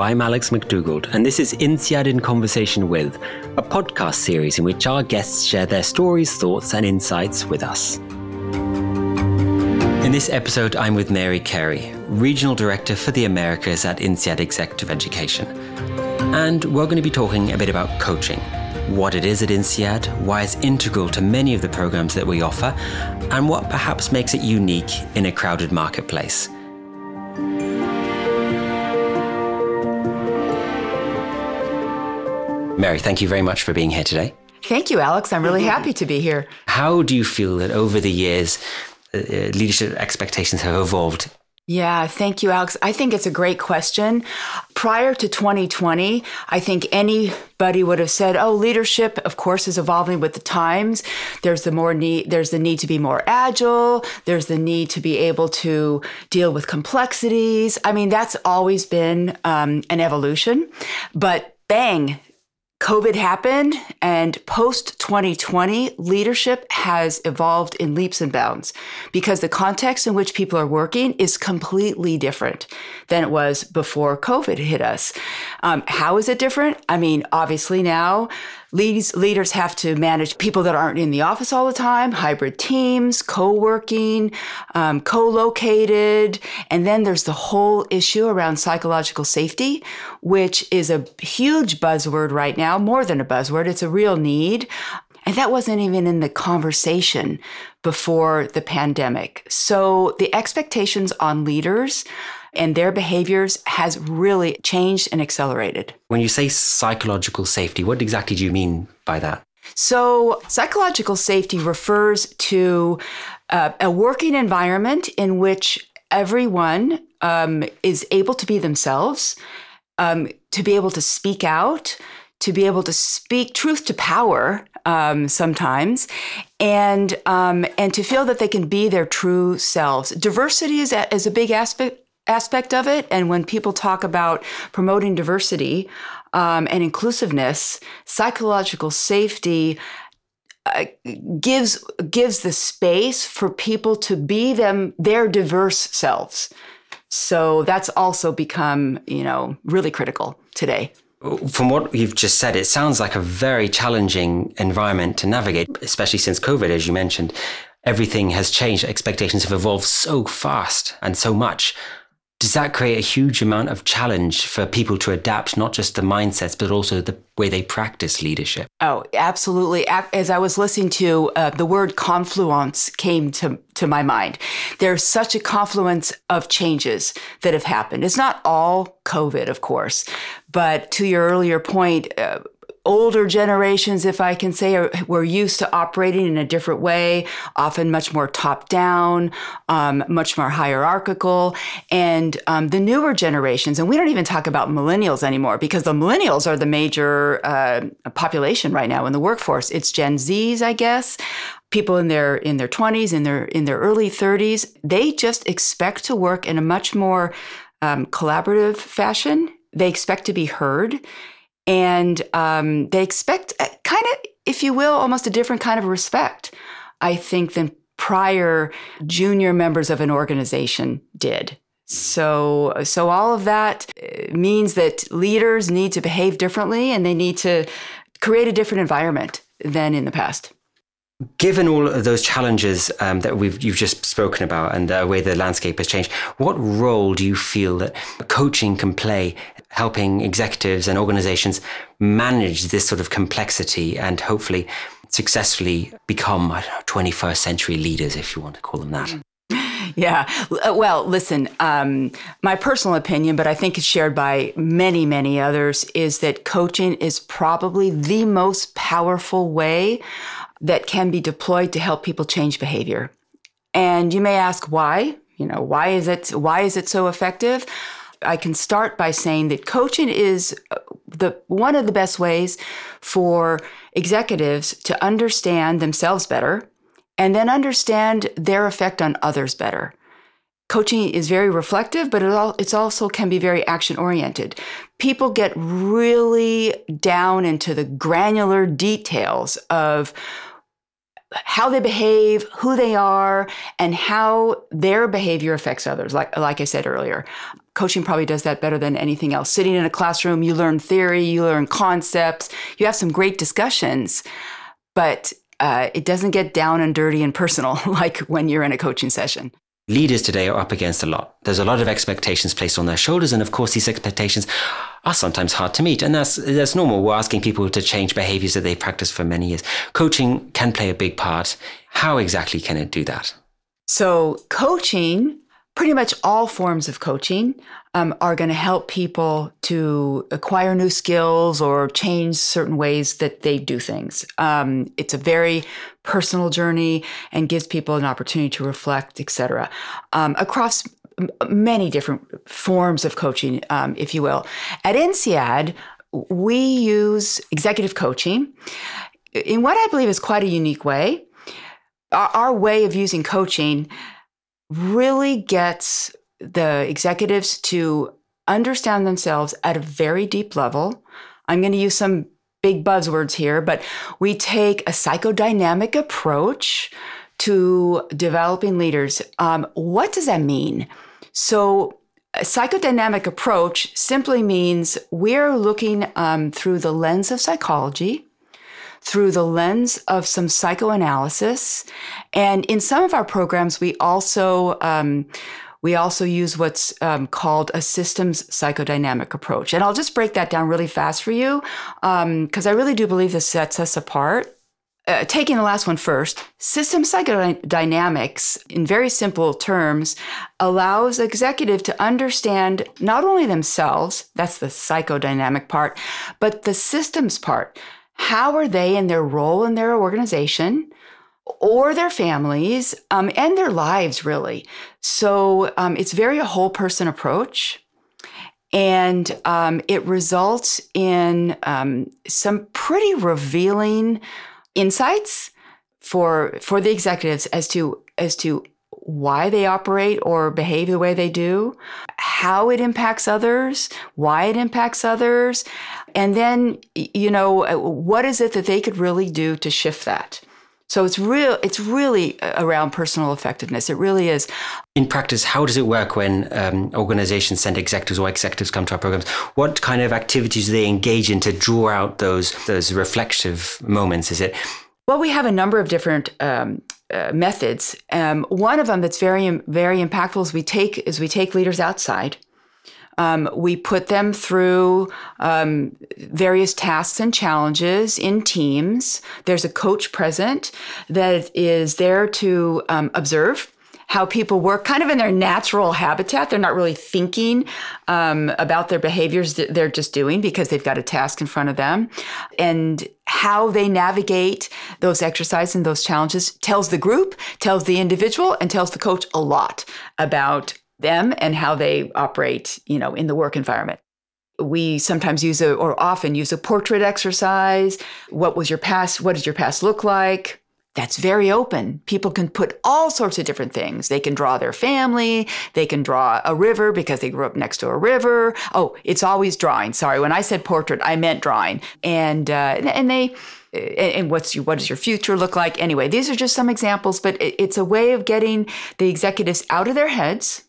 I'm Alex McDougald, and this is INSEAD in Conversation With, a podcast series in which our guests share their stories, thoughts, and insights with us. In this episode, I'm with Mary Carey, Regional Director for the Americas at INSEAD Executive Education. And we're going to be talking a bit about coaching, what it is at INSEAD, why it's integral to many of the programs that we offer, and what perhaps makes it unique in a crowded marketplace. Mary, thank you very much for being here today. Thank you, Alex. I'm really happy to be here. How do you feel that over the years, uh, uh, leadership expectations have evolved? Yeah, thank you, Alex. I think it's a great question. Prior to 2020, I think anybody would have said, "Oh, leadership, of course, is evolving with the times. There's the more need. There's the need to be more agile. There's the need to be able to deal with complexities. I mean, that's always been um, an evolution. But bang, COVID happened, and post 2020, leadership has evolved in leaps and bounds because the context in which people are working is completely different than it was before COVID hit us. Um, how is it different? I mean, obviously now Leads, leaders have to manage people that aren't in the office all the time, hybrid teams, co-working, um, co-located, and then there's the whole issue around psychological safety, which is a huge buzzword right now, more than a buzzword. It's a real need. And that wasn't even in the conversation before the pandemic. So the expectations on leaders and their behaviors has really changed and accelerated. When you say psychological safety, what exactly do you mean by that? So, psychological safety refers to uh, a working environment in which everyone um, is able to be themselves, um, to be able to speak out, to be able to speak truth to power um, sometimes, and um, and to feel that they can be their true selves. Diversity is a, is a big aspect aspect of it. And when people talk about promoting diversity um, and inclusiveness, psychological safety uh, gives gives the space for people to be them their diverse selves. So that's also become you know really critical today. From what you've just said, it sounds like a very challenging environment to navigate, especially since COVID, as you mentioned. Everything has changed. Expectations have evolved so fast and so much does that create a huge amount of challenge for people to adapt not just the mindsets but also the way they practice leadership? Oh absolutely. As i was listening to uh, the word confluence came to, to my mind. There's such a confluence of changes that have happened. It's not all covid of course but to your earlier point uh, older generations, if I can say, are, were used to operating in a different way, often much more top down, um, much more hierarchical. And um, the newer generations, and we don't even talk about millennials anymore because the millennials are the major uh, population right now in the workforce. It's Gen Zs, I guess. People in their in their 20s, in their in their early 30s, they just expect to work in a much more um, collaborative fashion. They expect to be heard and um, they expect kind of, if you will, almost a different kind of respect, I think, than prior junior members of an organization did. So, so all of that uh, means that leaders need to behave differently, and they need to create a different environment than in the past. Given all of those challenges um, that we've you've just spoken about and the way the landscape has changed, what role do you feel that coaching can play helping executives and organizations manage this sort of complexity and hopefully successfully become know, 21st century leaders, if you want to call them that. Yeah. Well, listen, um, my personal opinion, but I think it's shared by many, many others, is that coaching is probably the most powerful way that can be deployed to help people change behavior. And you may ask why? You know, why is it why is it so effective? I can start by saying that coaching is uh, the one of the best ways for executives to understand themselves better and then understand their effect on others better. Coaching is very reflective, but it all, it's also can be very action oriented. People get really down into the granular details of how they behave, who they are, and how their behavior affects others. Like, like I said earlier, coaching probably does that better than anything else. Sitting in a classroom, you learn theory, you learn concepts, you have some great discussions, but uh, it doesn't get down and dirty and personal like when you're in a coaching session. Leaders today are up against a lot. There's a lot of expectations placed on their shoulders, and of course, these expectations are sometimes hard to meet. And that's that's normal. We're asking people to change behaviors that they've practiced for many years. Coaching can play a big part. How exactly can it do that? So, coaching pretty much all forms of coaching um, are going to help people to acquire new skills or change certain ways that they do things. Um, it's a very personal journey and gives people an opportunity to reflect, etc. Um, across many different forms of coaching, um, if you will. At INSEAD, we use executive coaching in what I believe is quite a unique way. Our, our way of using coaching really gets the executives to understand themselves at a very deep level. I'm going to use some big buzzwords here, but we take a psychodynamic approach to developing leaders. Um, what does that mean? So, a psychodynamic approach simply means we're looking um, through the lens of psychology through the lens of some psychoanalysis. And in some of our programs, we also um, we also use what's um, called a systems psychodynamic approach. And I'll just break that down really fast for you because um, I really do believe this sets us apart. Uh, taking the last one first, system psychodynamics, in very simple terms, allows executive to understand not only themselves, that's the psychodynamic part, but the systems part. How are they in their role in their organization or their families um, and their lives, really? So um, it's very a whole person approach. And um, it results in um, some pretty revealing insights for for the executives as to as to why they operate or behave the way they do, how it impacts others, why it impacts others, and then, you know, uh, what is it that they could really do to shift that? So it's real. It's really uh, around personal effectiveness. It really is. In practice, how does it work when um, organizations send executives or executives come to our programs? What kind of activities do they engage in to draw out those those reflective moments? Is it? Well, we have a number of different um, uh, methods. Um, one of them that's very very impactful is we take is we take leaders outside um, we put them through um, various tasks and challenges in teams. There's a coach present that is there to um, observe how people work kind of in their natural habitat. They're not really thinking um, about their behaviors they're just doing because they've got a task in front of them. And how they navigate those exercises and those challenges tells the group, tells the individual, and tells the coach a lot about them and how they operate, you know, in the work environment. We sometimes use a, or often use a portrait exercise. What was your past? What does your past look like? That's very open. People can put all sorts of different things. They can draw their family. They can draw a river because they grew up next to a river. Oh, it's always drawing. Sorry, when I said portrait, I meant drawing. And uh, and they and what's your, what does your future look like? Anyway, these are just some examples, but it's a way of getting the executives out of their heads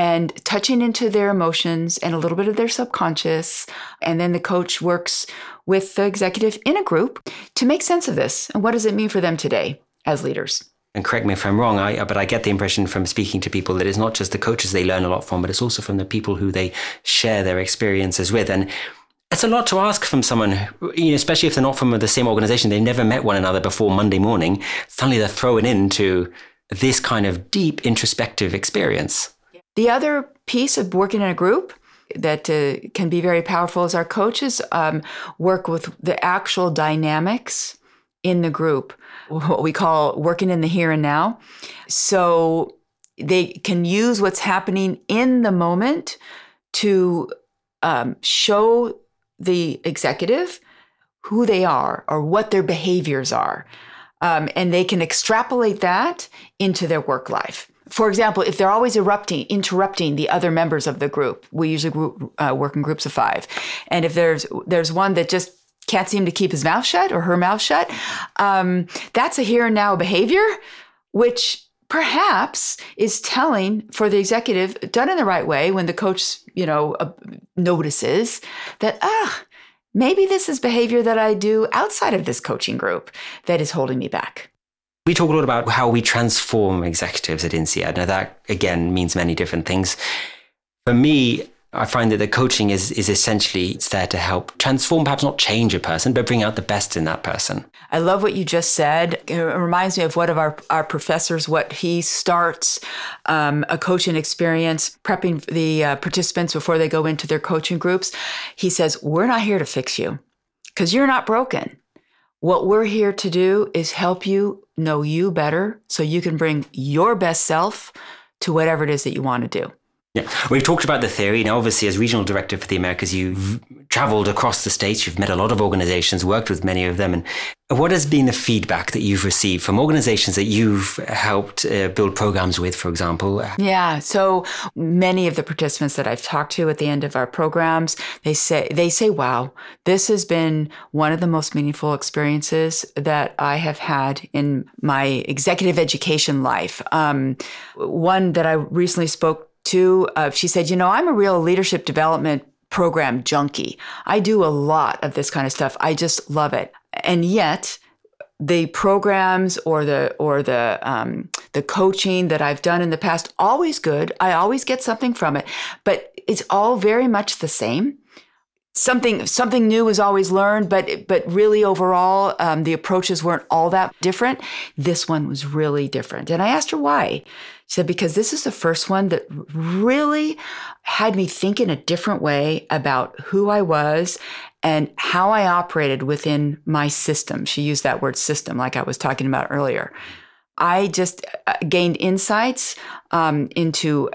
and touching into their emotions and a little bit of their subconscious. And then the coach works with the executive in a group to make sense of this. And what does it mean for them today as leaders? And correct me if I'm wrong, I, but I get the impression from speaking to people that it's not just the coaches they learn a lot from, but it's also from the people who they share their experiences with. And it's a lot to ask from someone, you know, especially if they're not from the same organization. They've never met one another before Monday morning. Suddenly they're thrown into this kind of deep introspective experience. The other piece of working in a group that uh, can be very powerful is our coaches um, work with the actual dynamics in the group, what we call working in the here and now. So they can use what's happening in the moment to um, show the executive who they are or what their behaviors are. Um, and they can extrapolate that into their work life for example, if they're always erupting, interrupting the other members of the group, we usually group, uh, work in groups of five, and if there's there's one that just can't seem to keep his mouth shut or her mouth shut. Um, that's a here and now behavior, which perhaps is telling for the executive done in the right way when the coach, you know, uh, notices that, ah, maybe this is behavior that I do outside of this coaching group that is holding me back. We talk a lot about how we transform executives at INSEAD. Now, that again means many different things. For me, I find that the coaching is is essentially it's there to help transform, perhaps not change a person, but bring out the best in that person. I love what you just said. It reminds me of one of our, our professors, what he starts um, a coaching experience, prepping the uh, participants before they go into their coaching groups. He says, We're not here to fix you because you're not broken. What we're here to do is help you know you better so you can bring your best self to whatever it is that you want to do. Yeah, we've talked about the theory. Now, obviously, as regional director for the Americas, you've traveled across the states. You've met a lot of organizations, worked with many of them. And what has been the feedback that you've received from organizations that you've helped uh, build programs with, for example? Yeah, so many of the participants that I've talked to at the end of our programs, they say they say, "Wow, this has been one of the most meaningful experiences that I have had in my executive education life." Um, one that I recently spoke to, uh, she said, You know, I'm a real leadership development program junkie. I do a lot of this kind of stuff. I just love it. And yet, the programs or the or the um, the coaching that I've done in the past always good. I always get something from it, but it's all very much the same. Something something new is always learned, but but really overall um, the approaches weren't all that different. This one was really different, and I asked her why. She said, because this is the first one that really had me think in a different way about who I was and how I operated within my system. She used that word system, like I was talking about earlier. I just uh, gained insights um, into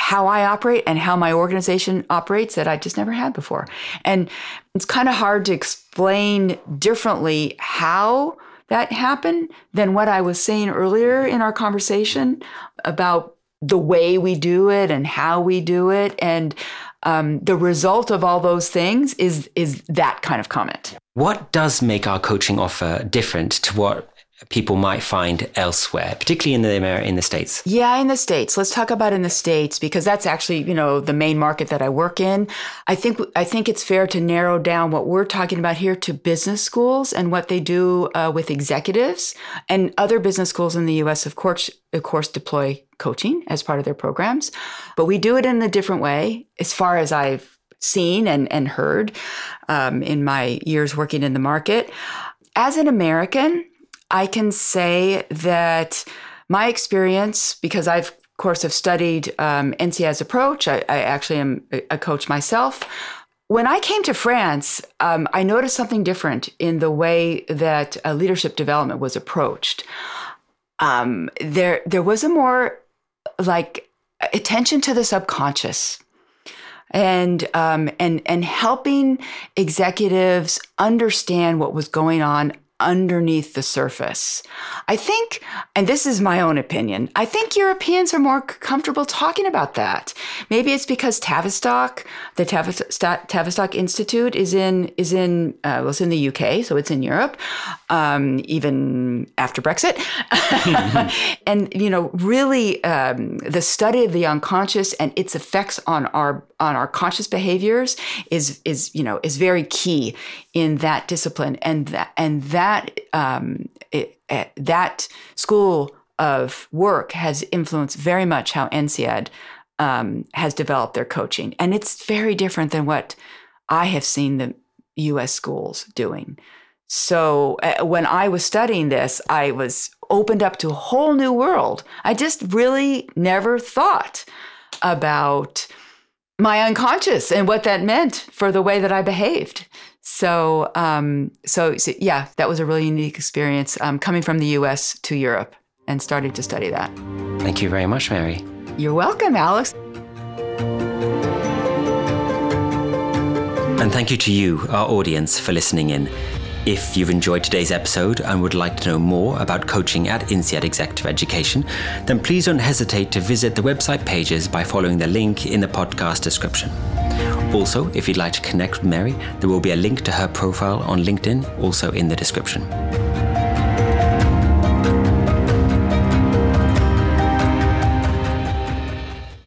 how I operate and how my organization operates that I just never had before. And it's kind of hard to explain differently how that happened than what I was saying earlier in our conversation about the way we do it and how we do it and um, the result of all those things is is that kind of comment what does make our coaching offer different to what people might find elsewhere, particularly in the in the states? Yeah, in the states. Let's talk about in the states because that's actually you know the main market that I work in. I think I think it's fair to narrow down what we're talking about here to business schools and what they do uh, with executives and other business schools in the U.S. Of course, of course, deploy coaching as part of their programs, but we do it in a different way, as far as I've seen and and heard um, in my years working in the market. As an American, I can say that my experience, because I've of course have studied um, INSEAD's approach, I, I, actually am a coach myself. When I came to France, um, I noticed something different in the way that uh, leadership development was approached. Um, there, there was a more like attention to the subconscious and um, and and helping executives understand what was going on underneath the surface. I think, and this is my own opinion, I think Europeans are more comfortable talking about that. Maybe it's because Tavistock, the Tavistock, Tavistock Institute, is in is in uh, well, it's in the UK, so it's in Europe, um, even after Brexit, and you know, really, um, the study of the unconscious and its effects on our on our conscious behaviors is is you know is very key in that discipline, and that and that um, it, uh, that school of work has influenced very much how INSEAD um, has developed their coaching. And it's very different than what I have seen the US schools doing. So uh, when I was studying this, I was opened up to a whole new world. I just really never thought about my unconscious and what that meant for the way that I behaved. So, um, so, so, yeah, that was a really unique experience um, coming from the US to Europe and starting to study that. Thank you very much, Mary. You're welcome, Alex. And thank you to you, our audience, for listening in. If you've enjoyed today's episode and would like to know more about coaching at INSEAD Executive Education, then please don't hesitate to visit the website pages by following the link in the podcast description. Also, if you'd like to connect with Mary, there will be a link to her profile on LinkedIn also in the description.